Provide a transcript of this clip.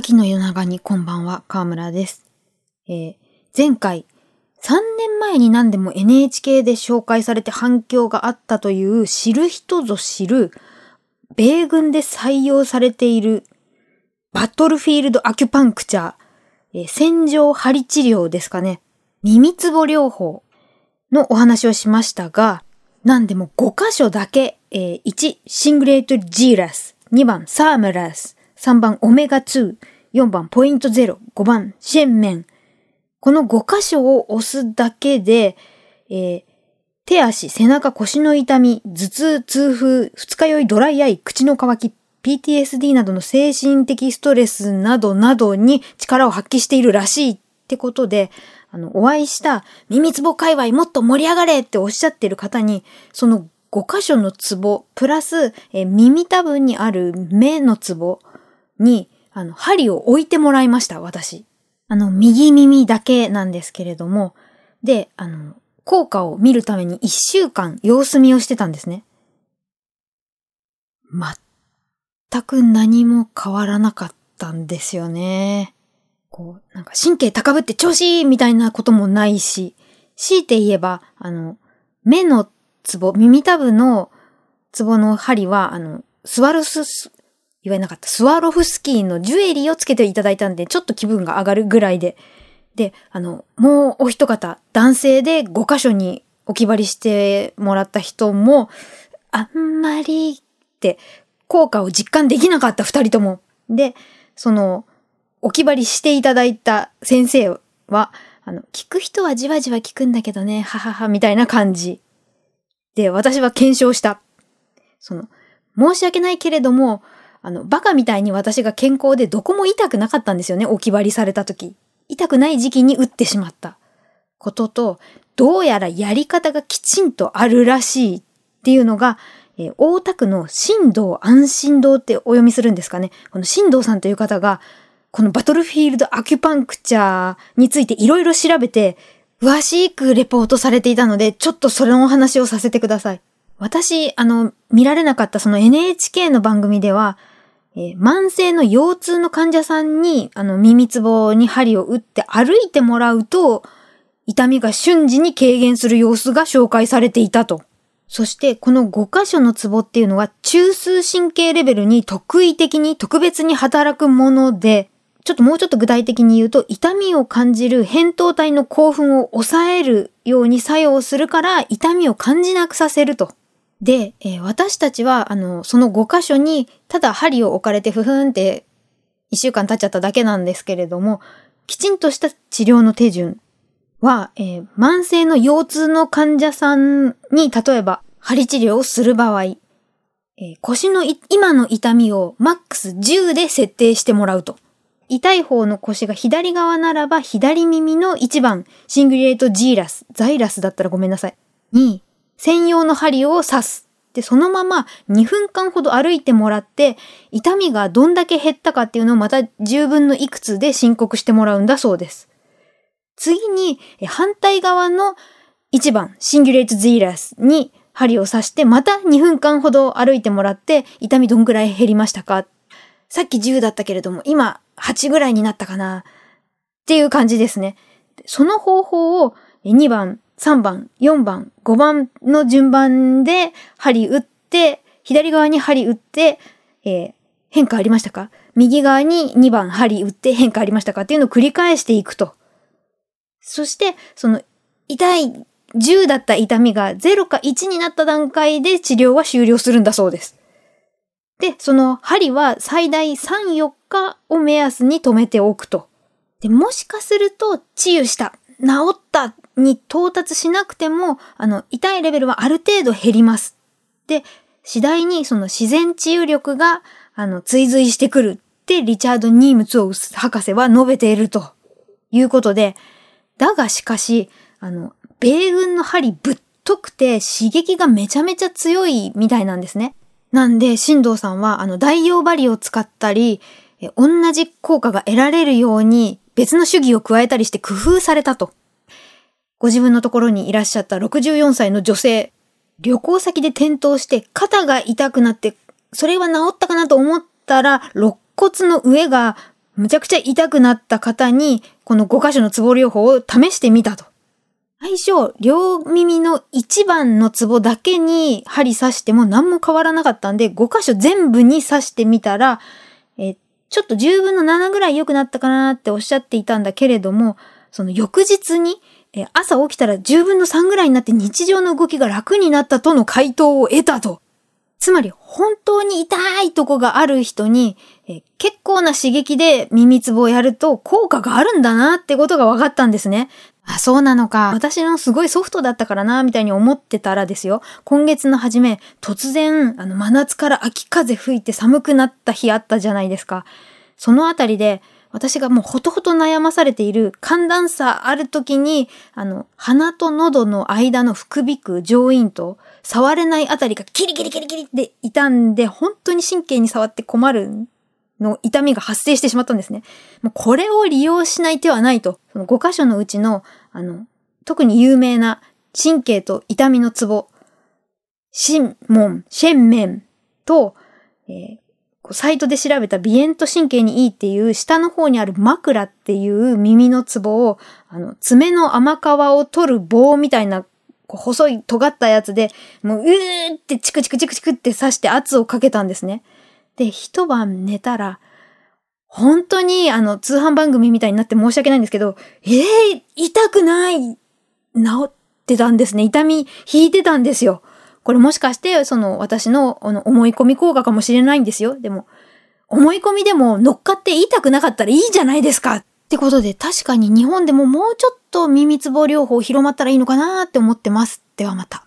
秋の夜長にこんばんは、河村です。えー前回、3年前に何でも NHK で紹介されて反響があったという知る人ぞ知る、米軍で採用されているバトルフィールドアキュパンクチャー、えー戦場針治療ですかね。耳つぼ療法のお話をしましたが、何でも5箇所だけ、えー1、シングレートジーラス、2番サームラス、3番オメガ2、4番ポイント0、5番シェンメン。この5箇所を押すだけで、えー手足、背中、腰の痛み、頭痛、痛風、二日酔い、ドライアイ、口の渇き、PTSD などの精神的ストレスなどなどに力を発揮しているらしいってことで、あの、お会いした耳つぼ界隈もっと盛り上がれっておっしゃってる方に、その5箇所のツボ、プラス、え耳たぶにある目のツボに、あの、針を置いてもらいました、私。あの、右耳だけなんですけれども、で、あの、効果を見るために1週間様子見をしてたんですね。全く何も変わらなかったんですよね。こう、なんか神経高ぶって調子いいみたいなこともないし、強いて言えば、あの、目のツボ、耳たぶのツボの針は、あの、スワロスス、言わなかった、スワロフスキーのジュエリーをつけていただいたんで、ちょっと気分が上がるぐらいで。で、あの、もうお一方、男性で5箇所に置き張りしてもらった人も、あんまりって、効果を実感できなかった二人とも。で、その、置き張りしていただいた先生は、あの、聞く人はじわじわ聞くんだけどね、ははは、みたいな感じ。で、私は検証した。その、申し訳ないけれども、あの、バカみたいに私が健康でどこも痛くなかったんですよね、置き張りされた時。痛くない時期に打ってしまったことと、どうやらやり方がきちんとあるらしいっていうのが、えー大田区の新道安心堂ってお読みするんですかね。この新道さんという方が、このバトルフィールドアキュパンクチャーについていろいろ調べて、詳しくレポートされていたので、ちょっとそれのお話をさせてください。私、あの、見られなかったその NHK の番組では、えー慢性の腰痛の患者さんに、あの、耳つぼに針を打って歩いてもらうと、痛みが瞬時に軽減する様子が紹介されていたと。そして、この5箇所のツボっていうのは、中枢神経レベルに特異的に特別に働くもので、ちょっともうちょっと具体的に言うと、痛みを感じる扁桃体の興奮を抑えるように作用するから、痛みを感じなくさせると。で、えー私たちは、あの、その5箇所に、ただ針を置かれてふふんって、1週間経っちゃっただけなんですけれども、きちんとした治療の手順は、えー慢性の腰痛の患者さんに、例えば、針治療をする場合、えー腰の今の痛みをマックス10で設定してもらうと。痛い方の腰が左側ならば、左耳の1番、シングレートジーラス、ザイラスだったらごめんなさい。に、専用の針を刺す。で、そのまま2分間ほど歩いてもらって、痛みがどんだけ減ったかっていうのをまた10分のいくつで申告してもらうんだそうです。次に、反対側の1番、シンギュレートズイラスに針を刺して、また2分間ほど歩いてもらって、痛みどんぐらい減りましたか？さっき10だったけれども、今8ぐらいになったかな？っていう感じですね。その方法を2番、3番、4番、5番の順番で針打って、左側に針打って、えー変化ありましたか？右側に2番針打って変化ありましたかっていうのを繰り返していくと。そして、その、痛い、10だった痛みが0か1になった段階で治療は終了するんだそうです。で、その針は最大3、4日を目安に止めておくと。で、もしかすると治癒した、治ったに到達しなくても、あの、痛いレベルはある程度減ります。で、次第にその自然治癒力が、あの、追随してくるってリチャード・ニームツオウス博士は述べているということで、だがしかし、あの、米軍の針ぶっとくて刺激がめちゃめちゃ強いみたいなんですね。なんで、新藤さんは、あの、代用針を使ったり、同じ効果が得られるように別の手技を加えたりして工夫されたと。ご自分のところにいらっしゃった64歳の女性、旅行先で転倒して肩が痛くなって、それは治ったかなと思ったら、肋骨の上がむちゃくちゃ痛くなった方に、この5箇所のツボ療法を試してみたと。最初、両耳の一番のツボだけに針刺しても何も変わらなかったんで、5箇所全部に刺してみたら、えちょっと10分の7ぐらい良くなったかなっておっしゃっていたんだけれども、その翌日に、え朝起きたら10分の3ぐらいになって日常の動きが楽になったとの回答を得たと。つまり本当に痛いとこがある人に、え結構な刺激で耳つぼをやると効果があるんだなってことが分かったんですね。あ、そうなのか。私のすごいソフトだったからな、みたいに思ってたらですよ。今月の初め、突然、あの、真夏から秋風吹いて寒くなった日あったじゃないですか。そのあたりで、私がもうほとほと悩まされている寒暖差ある時に、あの、鼻と喉の間の副鼻腔、上咽と触れないあたりがキリキリキリキリって痛んで、本当に神経に触って困るの痛みが発生してしまったんですね。もうこれを利用しない手はないと。その5箇所のうちの、あの、特に有名な神経と痛みのツボ、シンモン、シェンメンと、えーサイトで調べた鼻炎と神経にいいっていう下の方にある枕っていう耳のツボを、あの、爪の甘皮を取る棒みたいな、こう細い尖ったやつで、もう、うーってチクチクチクチクって刺して圧をかけたんですね。で、一晩寝たら、本当にあの、通販番組みたいになって申し訳ないんですけど、ええー、痛くない治ってたんですね。痛み引いてたんですよ。これもしかして、その私のの思い込み効果かもしれないんですよ。でも、思い込みでも乗っかって言いたくなかったらいいじゃないですかってことで、確かに日本でももうちょっと耳つぼ療法広まったらいいのかなって思ってます。ではまた。